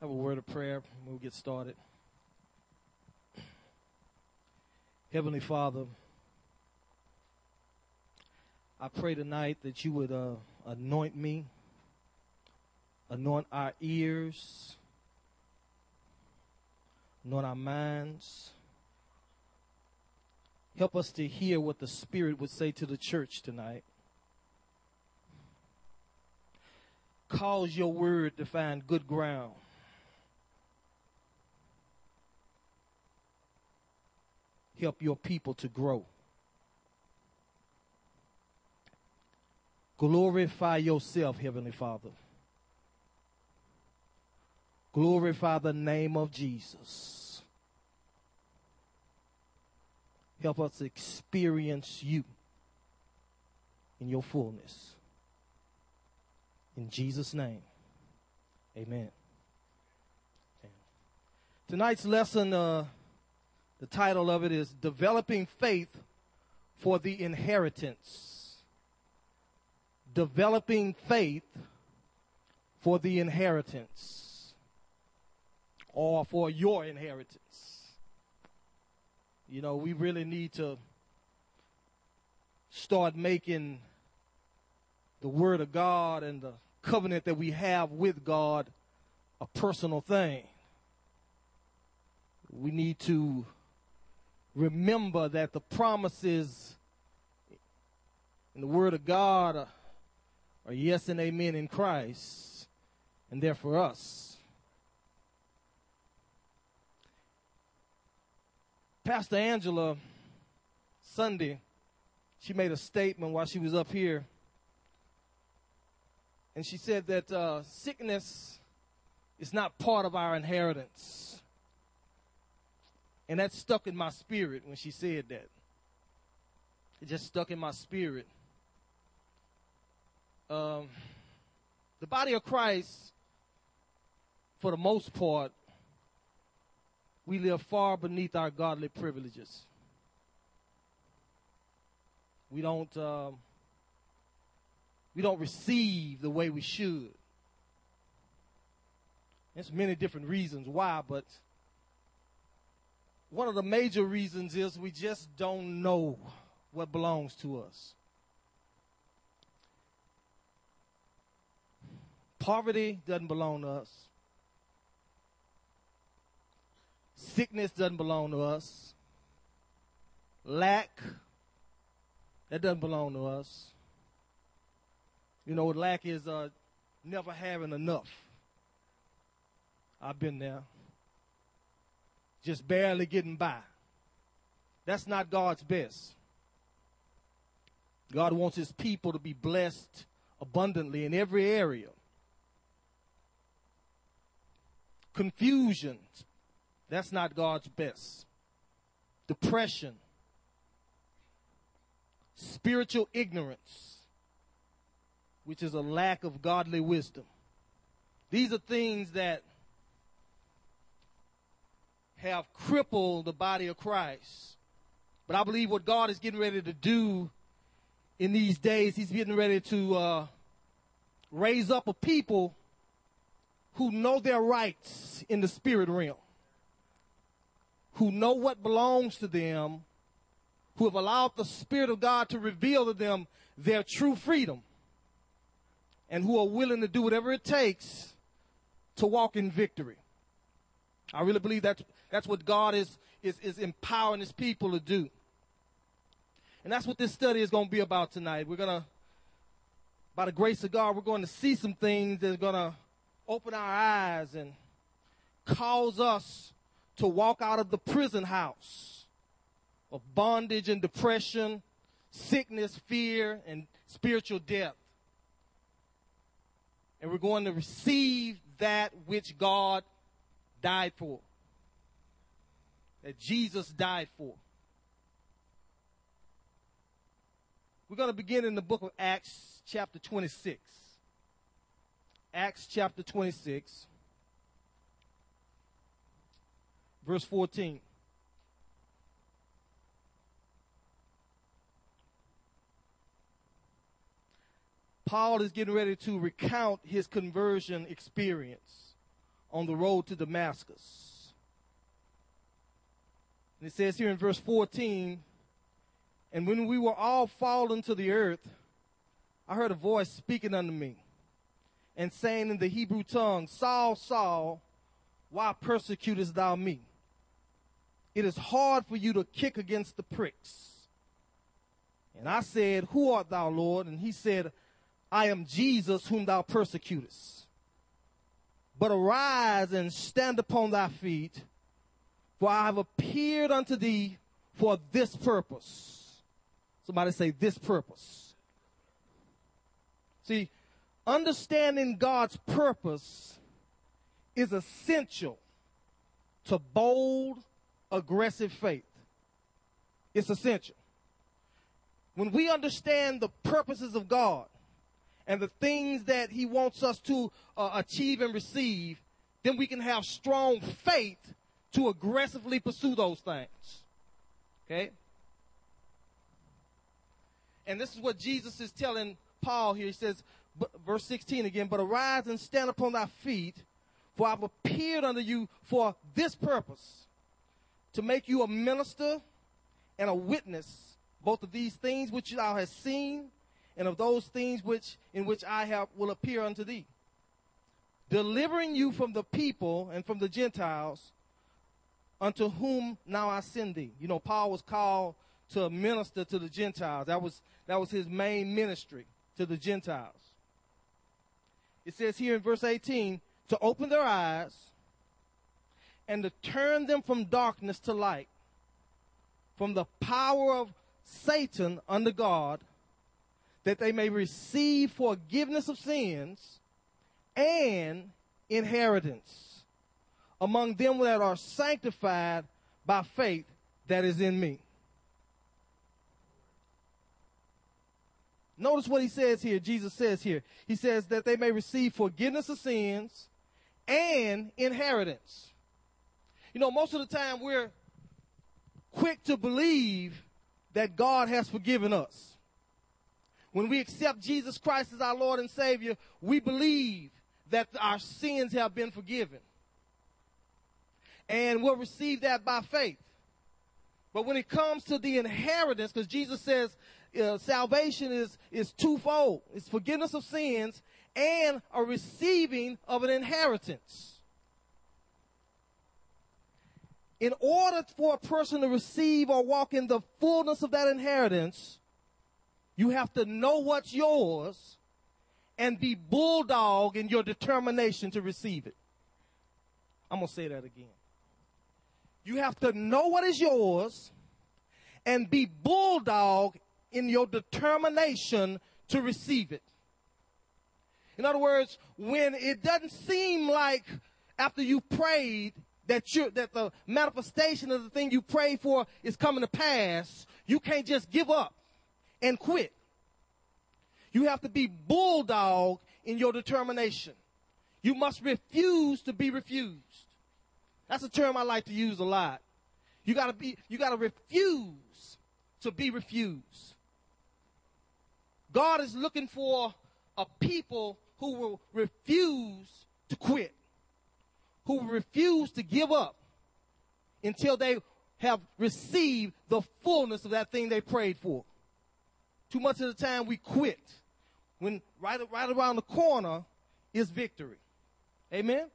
have a word of prayer when we get started. Heavenly Father, I pray tonight that you would uh, anoint me, anoint our ears, anoint our minds. Help us to hear what the Spirit would say to the church tonight. Cause your word to find good ground. Help your people to grow. Glorify yourself, Heavenly Father. Glorify the name of Jesus. Help us experience you in your fullness. In Jesus' name, amen. Tonight's lesson, uh, the title of it is Developing Faith for the Inheritance. Developing Faith for the Inheritance. Or for your inheritance. You know, we really need to start making the Word of God and the covenant that we have with God a personal thing. We need to remember that the promises in the Word of God are, are yes and amen in Christ, and they're for us. Pastor Angela, Sunday, she made a statement while she was up here and she said that uh, sickness is not part of our inheritance. And that stuck in my spirit when she said that. It just stuck in my spirit. Um, the body of Christ, for the most part, we live far beneath our godly privileges. We don't. Um, we don't receive the way we should. There's many different reasons why, but one of the major reasons is we just don't know what belongs to us. Poverty doesn't belong to us. Sickness doesn't belong to us. Lack, that doesn't belong to us. You know, lack is uh, never having enough. I've been there. Just barely getting by. That's not God's best. God wants his people to be blessed abundantly in every area. Confusion, that's not God's best. Depression, spiritual ignorance, which is a lack of godly wisdom. These are things that have crippled the body of Christ. But I believe what God is getting ready to do in these days, He's getting ready to uh, raise up a people who know their rights in the spirit realm, who know what belongs to them, who have allowed the Spirit of God to reveal to them their true freedom and who are willing to do whatever it takes to walk in victory. I really believe that's, that's what God is, is, is empowering his people to do. And that's what this study is going to be about tonight. We're going to, by the grace of God, we're going to see some things that's going to open our eyes and cause us to walk out of the prison house of bondage and depression, sickness, fear, and spiritual death and we're going to receive that which God died for. That Jesus died for. We're going to begin in the book of Acts, chapter 26. Acts chapter 26, verse 14. Paul is getting ready to recount his conversion experience on the road to Damascus. And it says here in verse 14, and when we were all fallen to the earth, I heard a voice speaking unto me and saying in the Hebrew tongue, Saul, Saul, why persecutest thou me? It is hard for you to kick against the pricks. And I said, Who art thou, Lord? And he said, I am Jesus whom thou persecutest. But arise and stand upon thy feet, for I have appeared unto thee for this purpose. Somebody say, This purpose. See, understanding God's purpose is essential to bold, aggressive faith. It's essential. When we understand the purposes of God and the things that He wants us to uh, achieve and receive, then we can have strong faith to aggressively pursue those things. Okay? And this is what Jesus is telling Paul here. He says, verse 16 again, but arise and stand upon thy feet, for I've appeared unto you for this purpose, to make you a minister and a witness, both of these things which thou hast seen, and of those things which in which I have will appear unto thee, delivering you from the people and from the Gentiles, unto whom now I send thee. You know, Paul was called to minister to the Gentiles. That was that was his main ministry to the Gentiles. It says here in verse 18 to open their eyes and to turn them from darkness to light, from the power of Satan under God, that they may receive forgiveness of sins and inheritance among them that are sanctified by faith that is in me. Notice what he says here, Jesus says here. He says that they may receive forgiveness of sins and inheritance. You know, most of the time we're quick to believe that God has forgiven us. When we accept Jesus Christ as our Lord and Savior, we believe that our sins have been forgiven. And we'll receive that by faith. But when it comes to the inheritance, because Jesus says uh, salvation is, is twofold. It's forgiveness of sins and a receiving of an inheritance. In order for a person to receive or walk in the fullness of that inheritance, you have to know what's yours and be bulldog in your determination to receive it. I'm going to say that again. You have to know what is yours and be bulldog in your determination to receive it. In other words, when it doesn't seem like after you prayed that you that the manifestation of the thing you prayed for is coming to pass, you can't just give up and quit. You have to be bulldog in your determination. You must refuse to be refused. That's a term I like to use a lot. You gotta be, you gotta refuse to be refused. God is looking for a people who will refuse to quit, who will refuse to give up until they have received the fullness of that thing they prayed for. Too much of the time we quit when right, right around the corner is victory. Amen?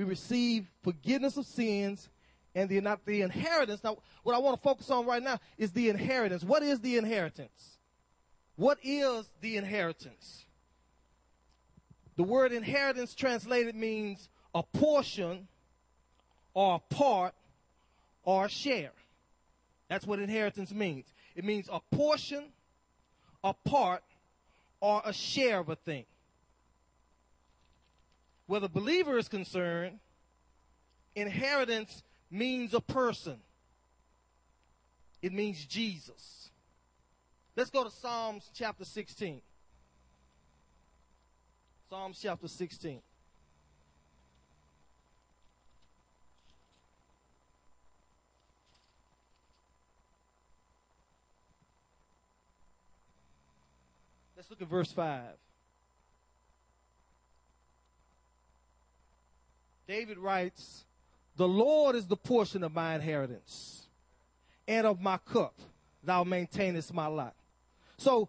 We receive forgiveness of sins and the, not the inheritance. Now, what I want to focus on right now is the inheritance. What is the inheritance? What is the inheritance? The word inheritance translated means a portion or a part or a share. That's what inheritance means. It means a portion, a part, or a share of a thing where the believer is concerned, inheritance means a person. It means Jesus. Let's go to Psalms chapter 16. Psalms chapter 16. Let's look at verse 5. David writes, The Lord is the portion of my inheritance, and of my cup thou maintainest my lot. So,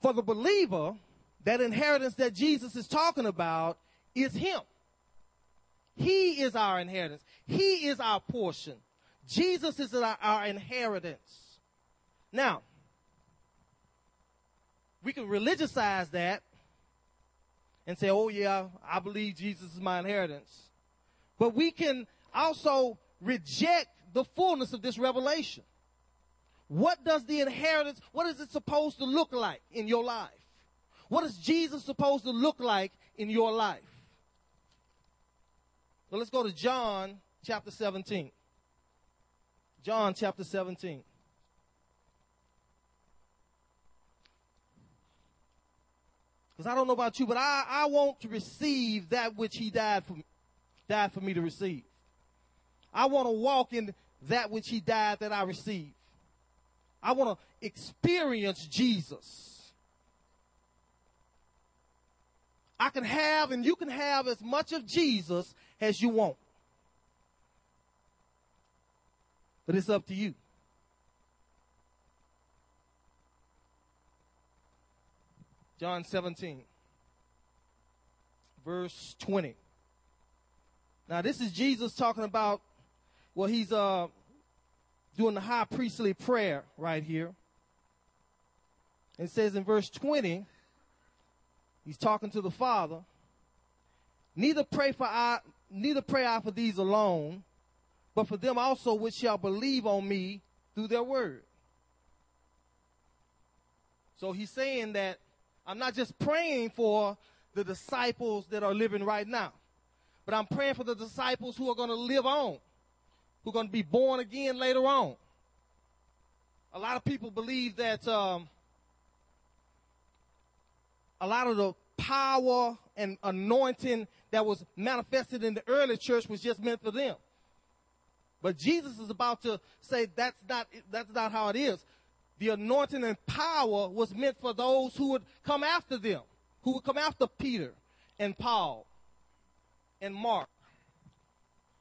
for the believer, that inheritance that Jesus is talking about is Him. He is our inheritance. He is our portion. Jesus is our, our inheritance. Now, we can religiousize that and say, oh yeah, I believe Jesus is my inheritance. But we can also reject the fullness of this revelation. What does the inheritance, what is it supposed to look like in your life? What is Jesus supposed to look like in your life? Well, let's go to John chapter 17. John chapter 17. Because I don't know about you, but I, I want to receive that which he died for, died for me to receive. I want to walk in that which he died that I receive. I want to experience Jesus. I can have and you can have as much of Jesus as you want. But it's up to you. John 17, verse 20. Now, this is Jesus talking about, well, he's uh, doing the high priestly prayer right here. It says in verse 20, he's talking to the Father. Neither pray for I, neither pray I for these alone, but for them also which shall believe on me through their word. So he's saying that I'm not just praying for the disciples that are living right now, but I'm praying for the disciples who are going to live on, who are going to be born again later on. A lot of people believe that um, a lot of the power and anointing that was manifested in the early church was just meant for them. But Jesus is about to say that's not, that's not how it is the anointing and power was meant for those who would come after them, who would come after Peter and Paul and Mark.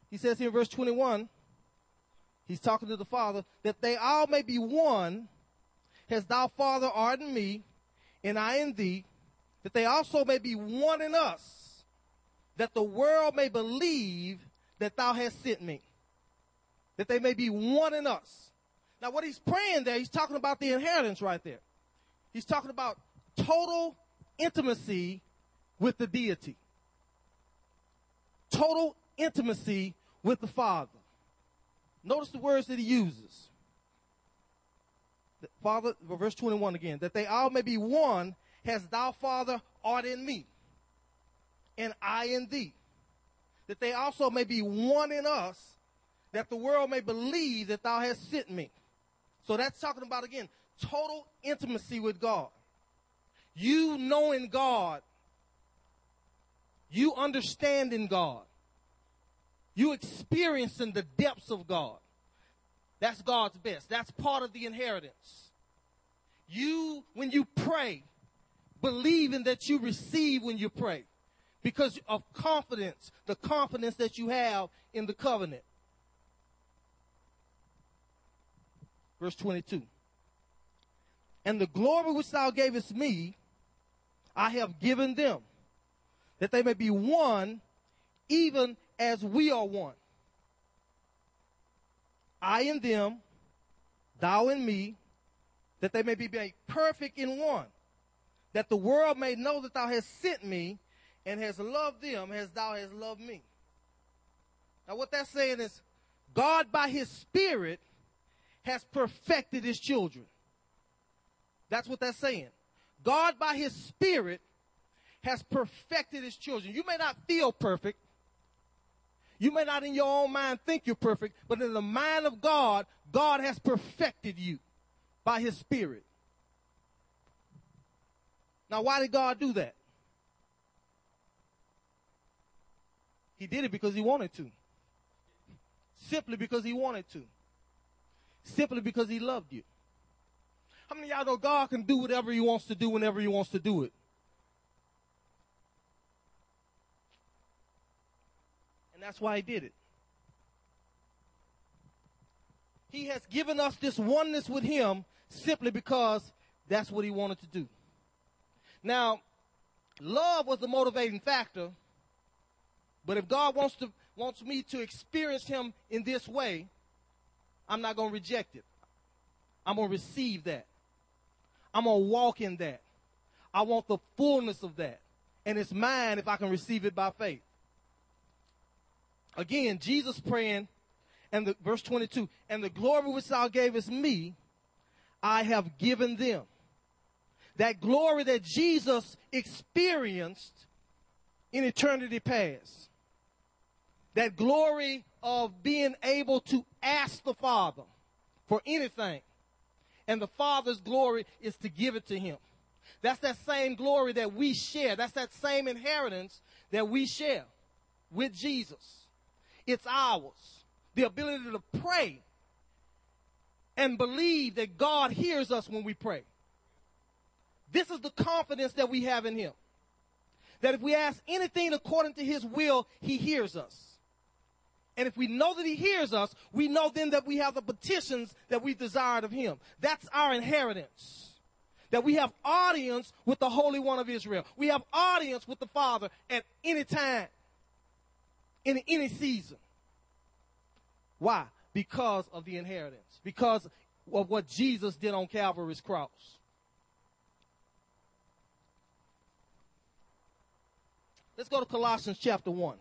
He says here in verse 21, he's talking to the Father, that they all may be one, as thou, Father, art in me, and I in thee, that they also may be one in us, that the world may believe that thou hast sent me. That they may be one in us. Now, what he's praying there, he's talking about the inheritance right there. He's talking about total intimacy with the deity. Total intimacy with the Father. Notice the words that he uses. Father, verse 21 again, that they all may be one, as thou, Father, art in me, and I in thee. That they also may be one in us, that the world may believe that thou hast sent me. So that's talking about again, total intimacy with God. You knowing God. You understanding God. You experiencing the depths of God. That's God's best. That's part of the inheritance. You, when you pray, believing that you receive when you pray because of confidence, the confidence that you have in the covenant. Verse 22. And the glory which thou gavest me, I have given them, that they may be one, even as we are one. I in them, thou in me, that they may be made perfect in one, that the world may know that thou hast sent me and has loved them as thou hast loved me. Now, what that's saying is, God, by his Spirit, has perfected his children. That's what that's saying. God, by his Spirit, has perfected his children. You may not feel perfect. You may not in your own mind think you're perfect, but in the mind of God, God has perfected you by his Spirit. Now, why did God do that? He did it because he wanted to. Simply because he wanted to simply because he loved you. How many y'all know God can do whatever he wants to do whenever he wants to do it? And that's why he did it. He has given us this oneness with him simply because that's what he wanted to do. Now, love was the motivating factor, but if God wants to wants me to experience him in this way, I'm not going to reject it. I'm going to receive that. I'm going to walk in that. I want the fullness of that. And it's mine if I can receive it by faith. Again, Jesus praying, and the verse 22, and the glory which thou gavest me, I have given them. That glory that Jesus experienced in eternity past. That glory of being able to ask the Father for anything. And the Father's glory is to give it to Him. That's that same glory that we share. That's that same inheritance that we share with Jesus. It's ours. The ability to pray and believe that God hears us when we pray. This is the confidence that we have in Him. That if we ask anything according to His will, He hears us. And if we know that He hears us, we know then that we have the petitions that we desired of Him. That's our inheritance. That we have audience with the Holy One of Israel. We have audience with the Father at any time, in any season. Why? Because of the inheritance. Because of what Jesus did on Calvary's cross. Let's go to Colossians chapter 1.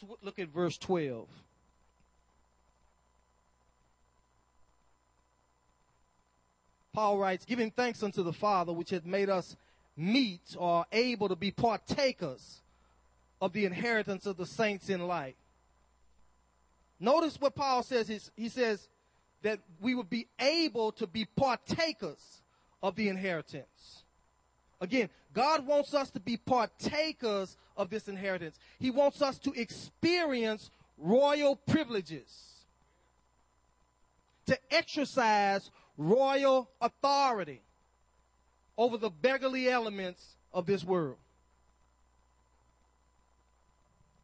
Let's look at verse 12. Paul writes, giving thanks unto the Father, which hath made us meet or able to be partakers of the inheritance of the saints in light. Notice what Paul says. He says that we would be able to be partakers of the inheritance. Again, God wants us to be partakers of this inheritance. He wants us to experience royal privileges, to exercise royal authority over the beggarly elements of this world.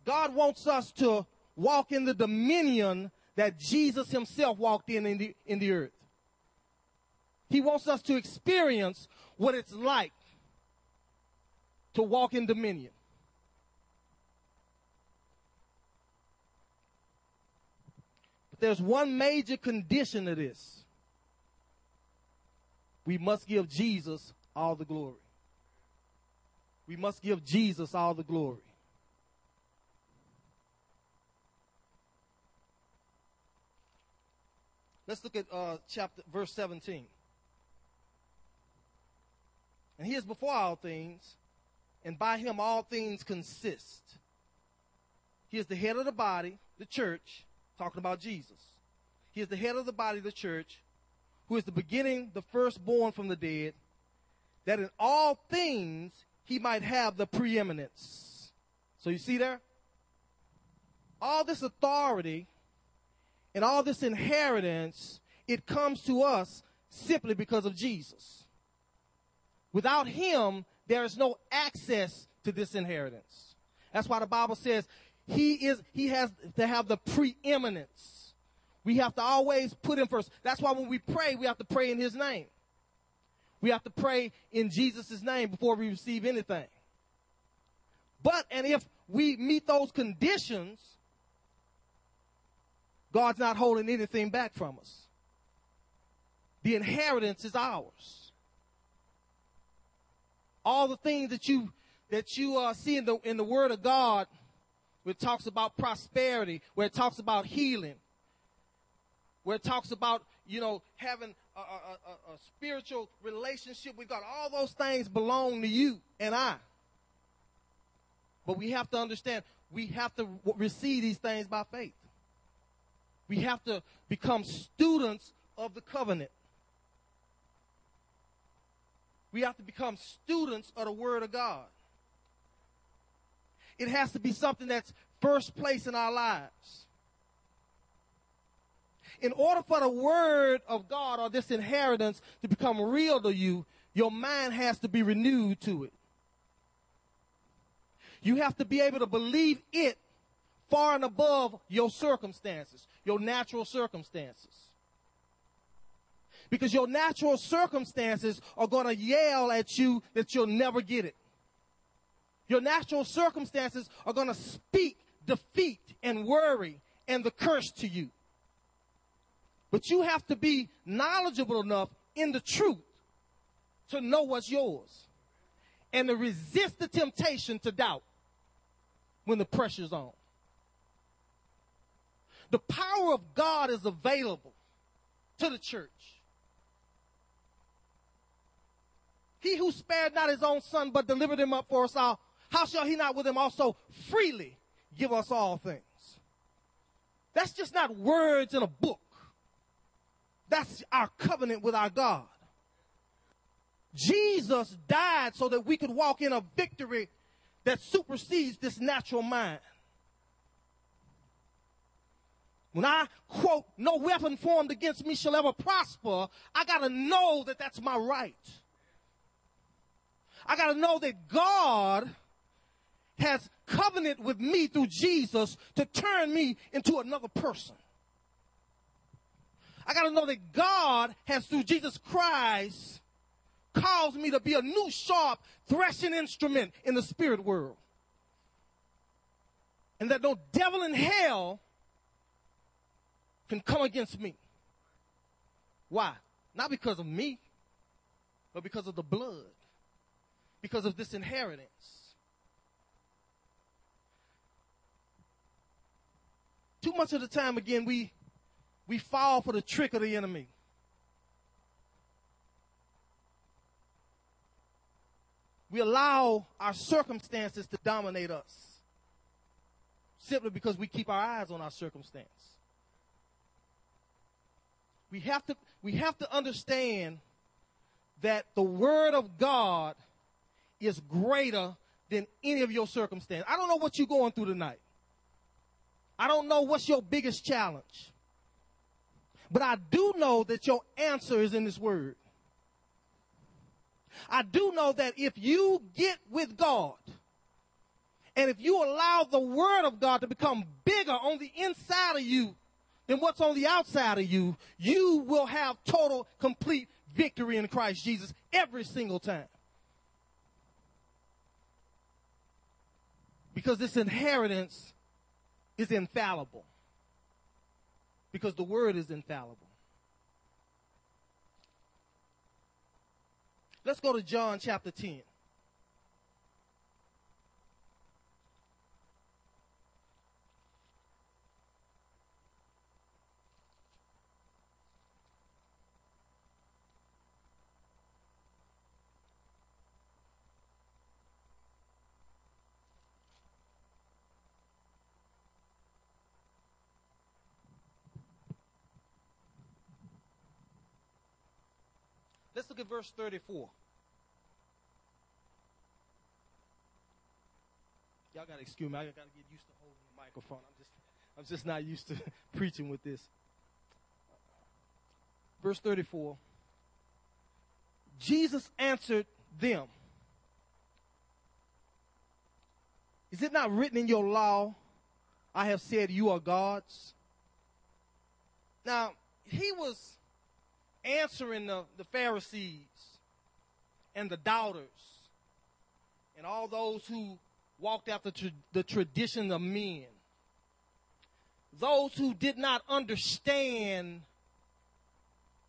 God wants us to walk in the dominion that Jesus himself walked in in the, in the earth. He wants us to experience what it's like to walk in dominion. But there's one major condition to this. We must give Jesus all the glory. We must give Jesus all the glory. Let's look at uh, chapter verse 17. And he is before all things, and by him all things consist. He is the head of the body, the church, talking about Jesus. He is the head of the body, the church, who is the beginning, the firstborn from the dead, that in all things he might have the preeminence. So you see there? All this authority and all this inheritance, it comes to us simply because of Jesus. Without him, there is no access to this inheritance. That's why the Bible says he is, he has to have the preeminence. We have to always put him first. That's why when we pray, we have to pray in his name. We have to pray in Jesus' name before we receive anything. But, and if we meet those conditions, God's not holding anything back from us. The inheritance is ours all the things that you that you uh, see in the in the Word of God, where it talks about prosperity, where it talks about healing, where it talks about you know having a, a, a, a spiritual relationship with God. All those things belong to you and I. But we have to understand we have to receive these things by faith. We have to become students of the covenant. We have to become students of the Word of God. It has to be something that's first place in our lives. In order for the Word of God or this inheritance to become real to you, your mind has to be renewed to it. You have to be able to believe it far and above your circumstances, your natural circumstances. Because your natural circumstances are going to yell at you that you'll never get it. Your natural circumstances are going to speak defeat and worry and the curse to you. But you have to be knowledgeable enough in the truth to know what's yours and to resist the temptation to doubt when the pressure's on. The power of God is available to the church. He who spared not his own son but delivered him up for us all, how shall he not with him also freely give us all things? That's just not words in a book. That's our covenant with our God. Jesus died so that we could walk in a victory that supersedes this natural mind. When I quote, no weapon formed against me shall ever prosper, I gotta know that that's my right. I gotta know that God has covenant with me through Jesus to turn me into another person. I gotta know that God has through Jesus Christ caused me to be a new sharp threshing instrument in the spirit world. And that no devil in hell can come against me. Why? Not because of me, but because of the blood, because of this inheritance. Too much of the time, again, we, we fall for the trick of the enemy. We allow our circumstances to dominate us simply because we keep our eyes on our circumstance. We have to, we have to understand that the word of God is greater than any of your circumstances. I don't know what you're going through tonight. I don't know what's your biggest challenge. But I do know that your answer is in this word. I do know that if you get with God, and if you allow the word of God to become bigger on the inside of you than what's on the outside of you, you will have total, complete victory in Christ Jesus every single time. Because this inheritance is infallible. Because the word is infallible. Let's go to John chapter 10. Let's look at verse 34. Y'all gotta excuse me. I gotta get used to holding the microphone. I'm just, I'm just not used to preaching with this. Verse 34. Jesus answered them. Is it not written in your law, I have said you are gods? Now, he was answering the, the Pharisees and the doubters and all those who walked after tra- the tradition of men. Those who did not understand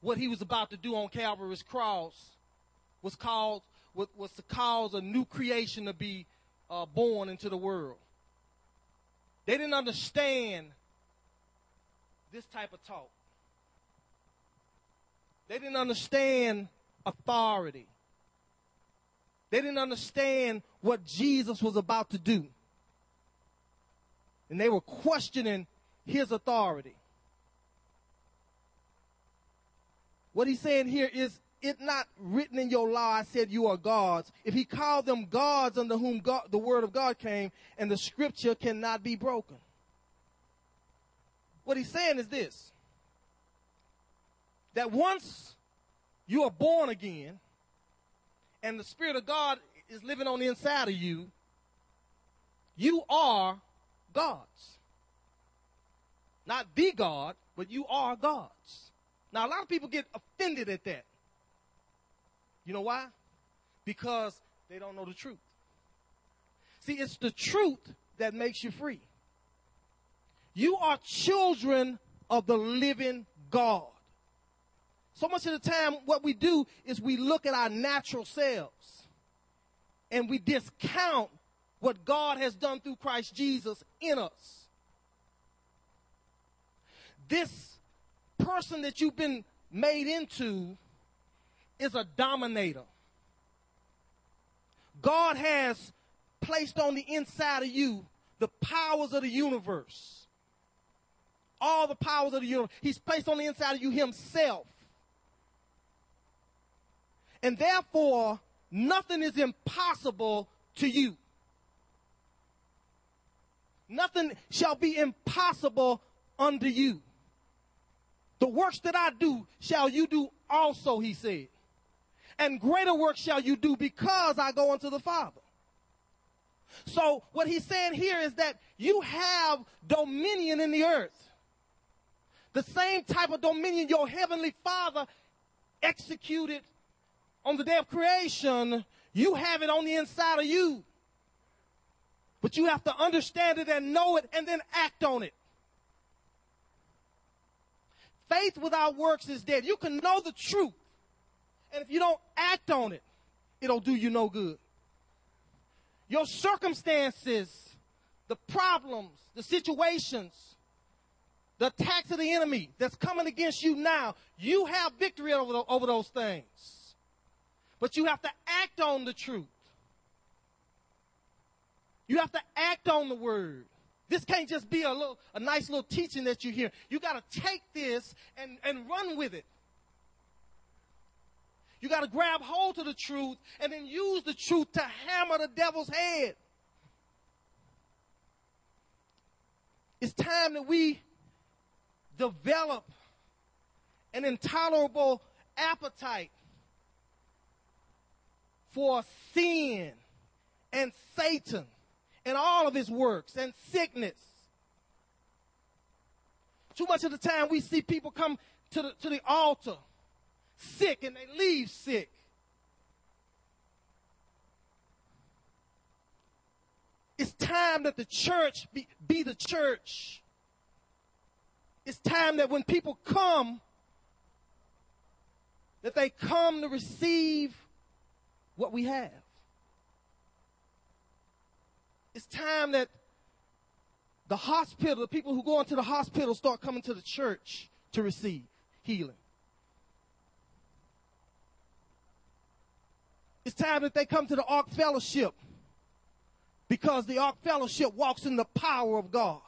what he was about to do on Calvary's cross was called was to cause a new creation to be uh, born into the world. They didn't understand this type of talk. They didn't understand authority. They didn't understand what Jesus was about to do. And they were questioning his authority. What he's saying here is it not written in your law, I said you are gods. If he called them gods under whom God, the word of God came and the scripture cannot be broken. What he's saying is this that once you are born again, and the Spirit of God is living on the inside of you, you are gods. Not the God, but you are gods. Now, a lot of people get offended at that. You know why? Because they don't know the truth. See, it's the truth that makes you free. You are children of the living God. So much of the time, what we do is we look at our natural selves and we discount what God has done through Christ Jesus in us. This person that you've been made into is a dominator. God has placed on the inside of you the powers of the universe. All the powers of the universe. He's placed on the inside of you himself. And therefore, nothing is impossible to you. Nothing shall be impossible unto you. The works that I do shall you do also, he said. And greater work shall you do because I go unto the Father. So what he's saying here is that you have dominion in the earth. The same type of dominion your heavenly Father executed on the day of creation, you have it on the inside of you. But you have to understand it and know it and then act on it. Faith without works is dead. You can know the truth. And if you don't act on it, it'll do you no good. Your circumstances, the problems, the situations, the attacks of the enemy that's coming against you now, you have victory over, the, over those things. But you have to act on the truth. You have to act on the word. This can't just be a little, a nice little teaching that you hear. You got to take this and, and run with it. You got to grab hold of the truth and then use the truth to hammer the devil's head. It's time that we develop an intolerable appetite for sin and Satan and all of his works and sickness. Too much of the time we see people come to the, to the altar sick and they leave sick. It's time that the church be, be the church. It's time that when people come, that they come to receive what we have. It's time that the hospital, the people who go into the hospital start coming to the church to receive healing. It's time that they come to the Ark Fellowship because the Ark Fellowship walks in the power of God.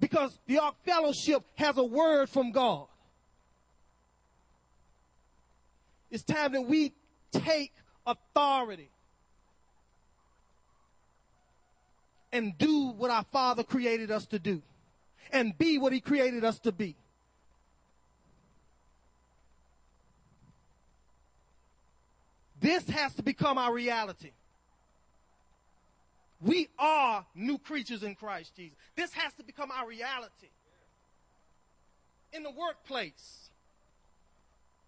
Because the Ark Fellowship has a word from God. It's time that we take authority and do what our Father created us to do and be what He created us to be. This has to become our reality. We are new creatures in Christ Jesus. This has to become our reality. In the workplace,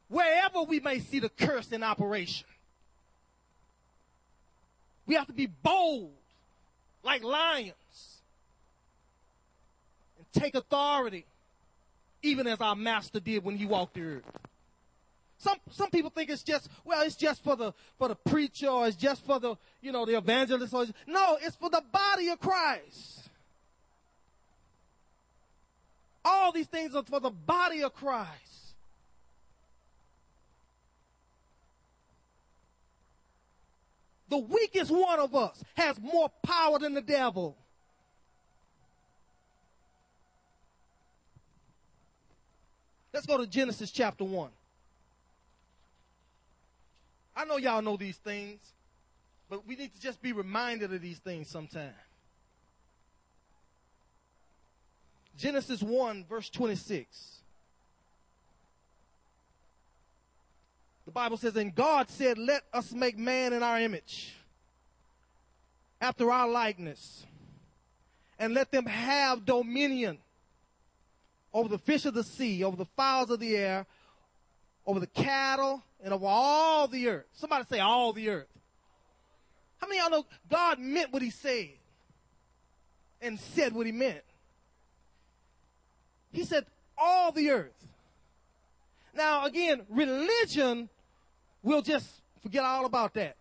wherever we may see the curse in operation, we have to be bold like lions and take authority, even as our master did when he walked the earth. Some some people think it's just well, it's just for the for the preacher or it's just for the you know the evangelist. Or, no, it's for the body of Christ. All these things are for the body of Christ. The weakest one of us has more power than the devil. Let's go to Genesis chapter 1. I know y'all know these things, but we need to just be reminded of these things sometime. Genesis 1, verse 26. The Bible says, And God said, Let us make man in our image, after our likeness, and let them have dominion over the fish of the sea, over the fowls of the air, over the cattle, and over all the earth. Somebody say all the earth. How many of y'all know God meant what he said and said what he meant? He said all the earth. Now again, religion will just forget all about that.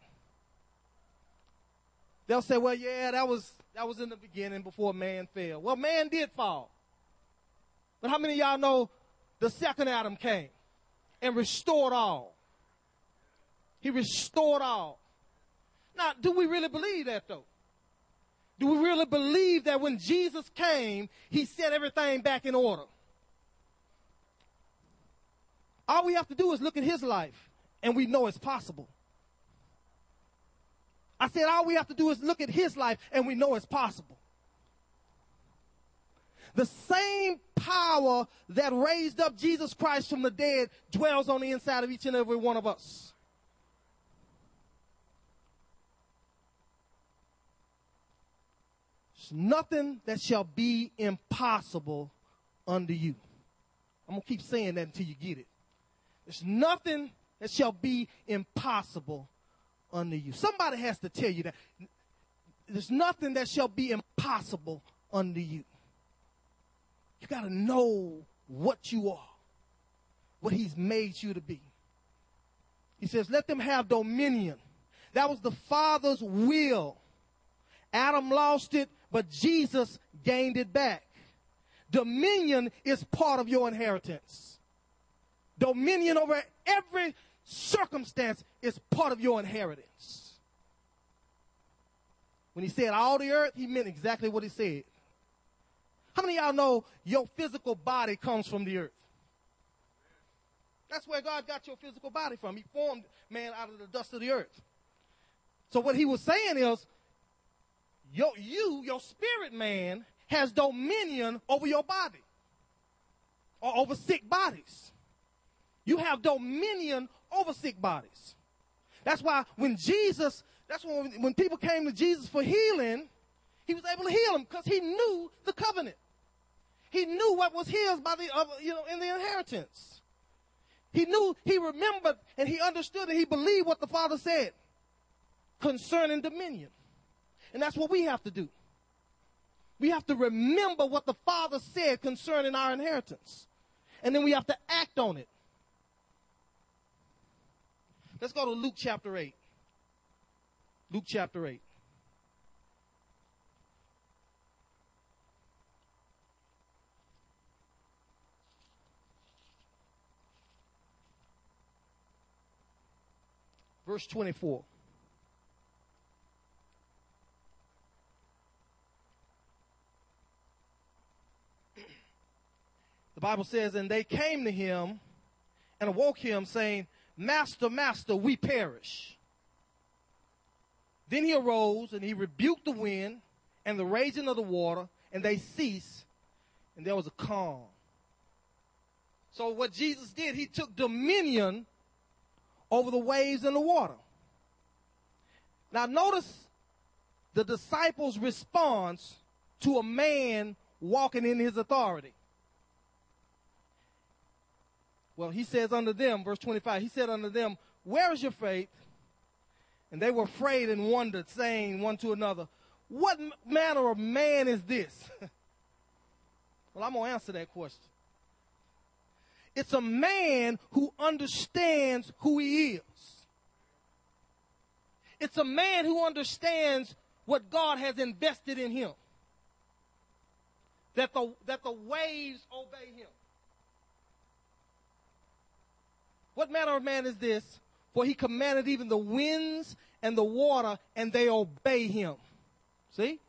They'll say, well, yeah, that was, that was in the beginning before man fell. Well, man did fall. But how many of y'all know the second Adam came and restored all? He restored all. Now, do we really believe that though? Do we really believe that when Jesus came, he set everything back in order? All we have to do is look at his life and we know it's possible. I said all we have to do is look at his life and we know it's possible. The same power that raised up Jesus Christ from the dead dwells on the inside of each and every one of us. There's nothing that shall be impossible unto you. I'm going to keep saying that until you get it. There's nothing that shall be impossible unto you. Somebody has to tell you that. There's nothing that shall be impossible unto you. You got to know what you are, what He's made you to be. He says, let them have dominion. That was the Father's will. Adam lost it, but Jesus gained it back. Dominion is part of your inheritance. Dominion over every circumstance is part of your inheritance. When he said all the earth, he meant exactly what he said. How many of y'all know your physical body comes from the earth? That's where God got your physical body from. He formed man out of the dust of the earth. So what he was saying is, your, you, your spirit man, has dominion over your body or over sick bodies. You have dominion over sick bodies. That's why when Jesus, that's when, when people came to Jesus for healing, he was able to heal them because he knew the covenant. He knew what was his by the, you know, in the inheritance. He knew, he remembered, and he understood, and he believed what the Father said concerning dominion. And that's what we have to do. We have to remember what the Father said concerning our inheritance. And then we have to act on it. Let's go to Luke chapter 8. Luke chapter 8. Verse 24. The Bible says, and they came to him and awoke him, saying, Master, Master, we perish. Then he arose and he rebuked the wind and the raging of the water, and they ceased, and there was a calm. So what Jesus did, he took dominion over the waves and the water. Now notice the disciples' response to a man walking in his authority. Well, he says unto them, verse 25, he said unto them, Where is your faith? And they were afraid and wondered, saying one to another, What manner of man is this? well, I'm going to answer that question. It's a man who understands who he is. It's a man who understands what God has invested in him. That the, that the waves obey him. What manner of man is this? For he commanded even the winds and the water, and they obey him. See?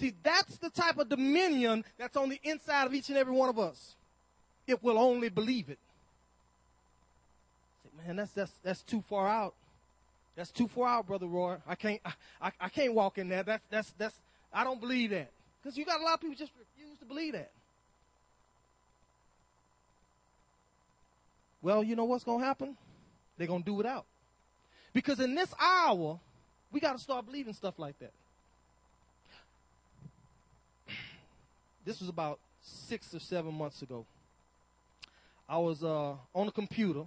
See, that's the type of dominion that's on the inside of each and every one of us. if we'll only believe it. Man, that's that's that's too far out. That's too far out, brother Roy. I can't I, I, I can't walk in there. That's that's that's I don't believe that. Because you got a lot of people just refuse to believe that. Well, you know what's going to happen? They're going to do without. Because in this hour, we got to start believing stuff like that. This was about six or seven months ago. I was uh, on the computer,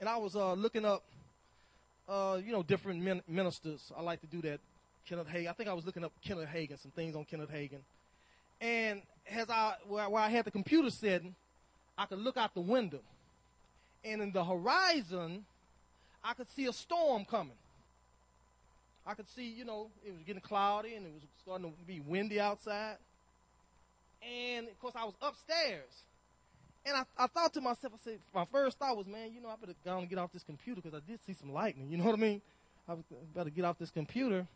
and I was uh, looking up, uh, you know, different min- ministers. I like to do that. Kenneth Hagin. I think I was looking up Kenneth Hagin, some things on Kenneth Hagin. And as I where, where I had the computer setting, I could look out the window, and in the horizon, I could see a storm coming. I could see, you know, it was getting cloudy and it was starting to be windy outside. And of course, I was upstairs. And I, I thought to myself, I said, my first thought was, man, you know, I better go and get off this computer because I did see some lightning. You know what I mean? I better get off this computer.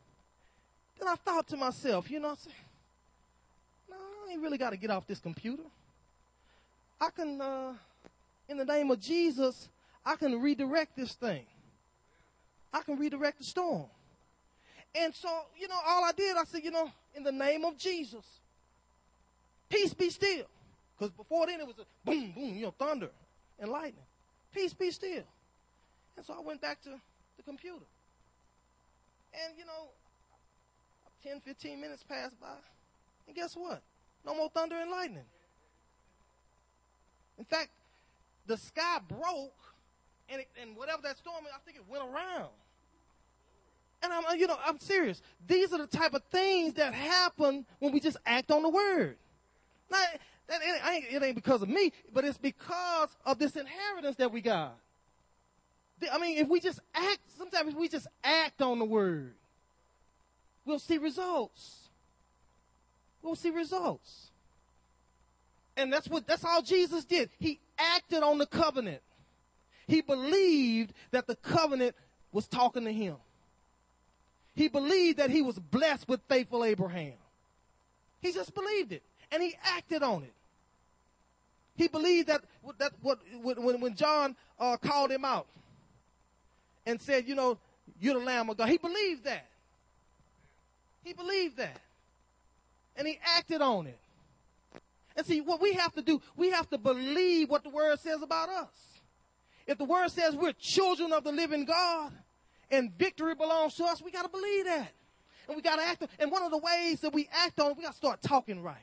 Then I thought to myself, you know, I said, no, I ain't really got to get off this computer. I can, uh, in the name of Jesus, I can redirect this thing. I can redirect the storm. And so, you know, all I did, I said, you know, in the name of Jesus, Peace be still. Because before then it was a boom, boom, you know, thunder and lightning. Peace be still. And so I went back to the computer. And, you know, 10, 15 minutes passed by. And guess what? No more thunder and lightning. In fact, the sky broke, and, it, and whatever that storm, I think it went around. And I'm, you know, I'm serious. These are the type of things that happen when we just act on the word. Now, that, it, ain't, it ain't because of me, but it's because of this inheritance that we got. I mean, if we just act, sometimes if we just act on the word, we'll see results. We'll see results. And that's what, that's all Jesus did. He acted on the covenant. He believed that the covenant was talking to him. He believed that he was blessed with faithful Abraham. He just believed it and he acted on it. He believed that that what when when John uh, called him out and said, you know, you're the Lamb of God. He believed that. He believed that, and he acted on it. And see, what we have to do, we have to believe what the Word says about us. If the Word says we're children of the living God and victory belongs to us, we got to believe that. And we got to act. And one of the ways that we act on it, we got to start talking right.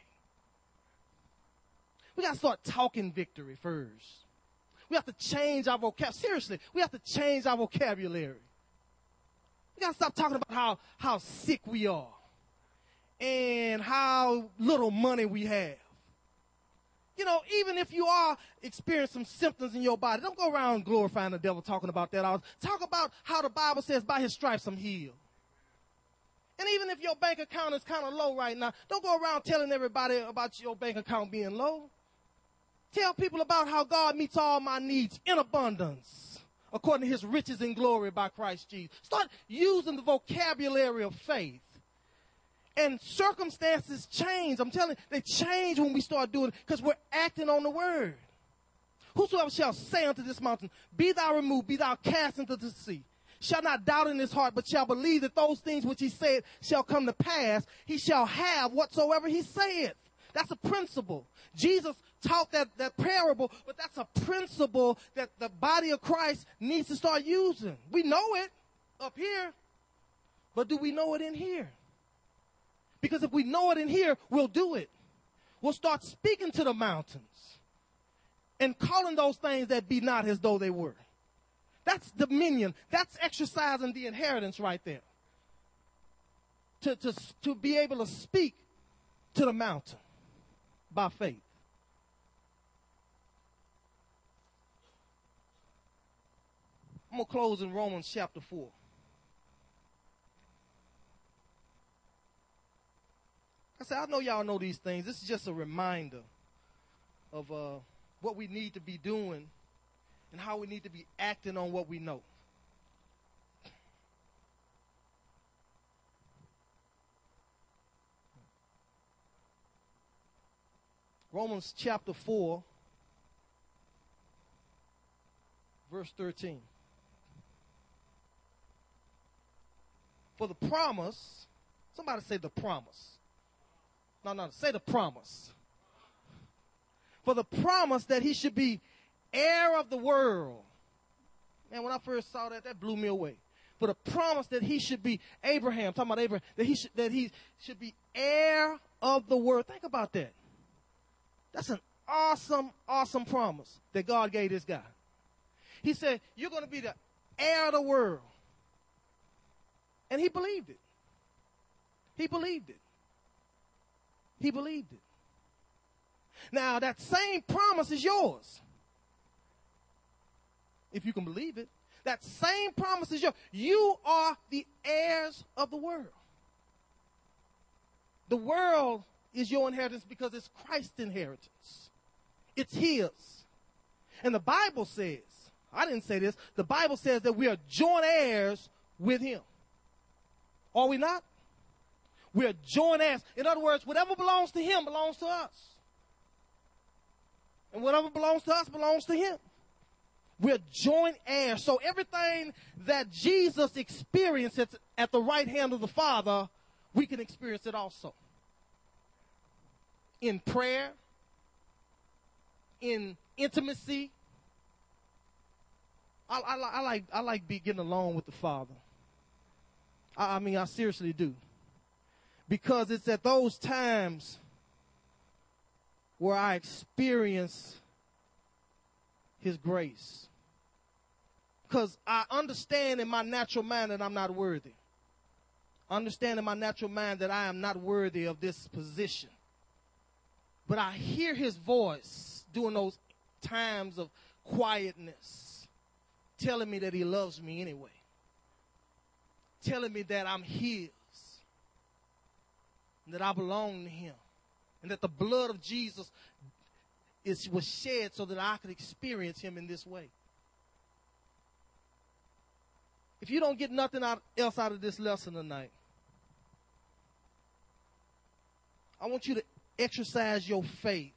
We got to start talking victory first. We have to change our vocabulary. Seriously, we have to change our vocabulary. We got to stop talking about how, how sick we are and how little money we have. You know, even if you are experiencing some symptoms in your body, don't go around glorifying the devil talking about that. Talk about how the Bible says by his stripes I'm healed. And even if your bank account is kind of low right now, don't go around telling everybody about your bank account being low. Tell people about how God meets all my needs in abundance according to his riches and glory by Christ Jesus. Start using the vocabulary of faith. And circumstances change. I'm telling you, they change when we start doing it because we're acting on the word. Whosoever shall say unto this mountain, Be thou removed, be thou cast into the sea, shall not doubt in his heart, but shall believe that those things which he said shall come to pass, he shall have whatsoever he saith. That's a principle. Jesus taught that, that parable, but that's a principle that the body of Christ needs to start using. We know it up here, but do we know it in here? Because if we know it in here, we'll do it. We'll start speaking to the mountains and calling those things that be not as though they were. That's dominion. That's exercising the inheritance right there. To, to, to be able to speak to the mountain by faith. I'm going to close in Romans chapter 4. I said, I know y'all know these things. This is just a reminder of uh, what we need to be doing and how we need to be acting on what we know. Romans chapter 4, verse 13. For the promise, somebody say the promise. No, no, say the promise. For the promise that he should be heir of the world. Man, when I first saw that, that blew me away. For the promise that he should be Abraham, talking about Abraham, that he should, that he should be heir of the world. Think about that. That's an awesome, awesome promise that God gave this guy. He said, You're going to be the heir of the world. And he believed it. He believed it. He believed it. Now, that same promise is yours. If you can believe it. That same promise is yours. You are the heirs of the world. The world is your inheritance because it's Christ's inheritance. It's His. And the Bible says, I didn't say this, the Bible says that we are joint heirs with Him. Are we not? We are joint heirs. In other words, whatever belongs to Him belongs to us. And whatever belongs to us belongs to Him. We're joint heirs. So everything that Jesus experienced at the right hand of the Father, we can experience it also. In prayer, in intimacy. I, I, I like I like be getting along with the Father. I, I mean, I seriously do, because it's at those times where I experience His grace. Because I understand in my natural mind that I'm not worthy. I understand in my natural mind that I am not worthy of this position. But I hear his voice during those times of quietness, telling me that he loves me anyway, telling me that I'm his, and that I belong to him, and that the blood of Jesus is, was shed so that I could experience him in this way. If you don't get nothing out, else out of this lesson tonight, I want you to exercise your faith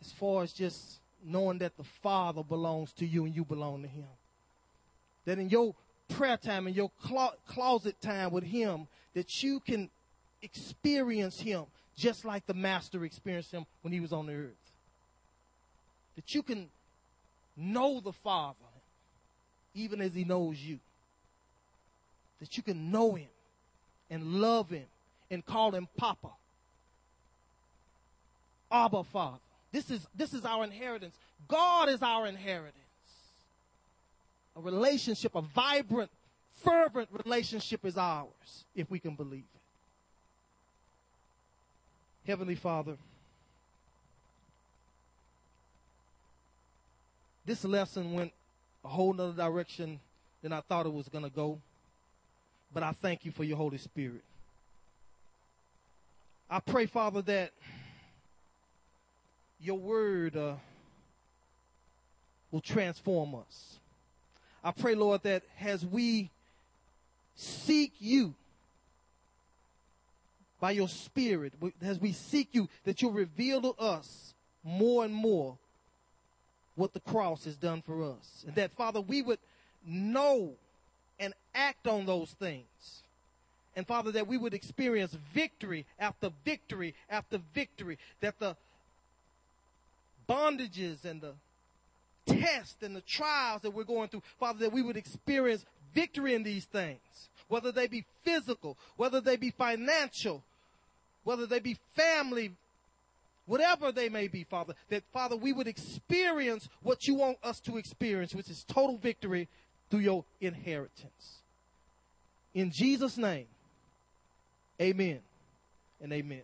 as far as just knowing that the Father belongs to you and you belong to Him. That in your prayer time, in your clo- closet time with Him, that you can experience Him just like the Master experienced Him when He was on the earth. That you can know the Father even as he knows you. That you can know him and love him and call him Papa. Abba Father. This is, this is our inheritance. God is our inheritance. A relationship, a vibrant, fervent relationship is ours if we can believe it. Heavenly Father, this lesson went a whole nother direction than I thought it was going to go. But I thank you for your Holy Spirit. I pray, Father, that your word uh, will transform us. I pray, Lord, that as we seek you by your spirit, as we seek you, that you'll reveal to us more and more what the cross has done for us. And that, Father, we would know and act on those things. And Father, that we would experience victory after victory after victory. That the bondages and the tests and the trials that we're going through, Father, that we would experience victory in these things. Whether they be physical, whether they be financial, whether they be family whatever they may be, Father, that, Father, we would experience what you want us to experience, which is total victory through your inheritance. In Jesus' name, amen and amen.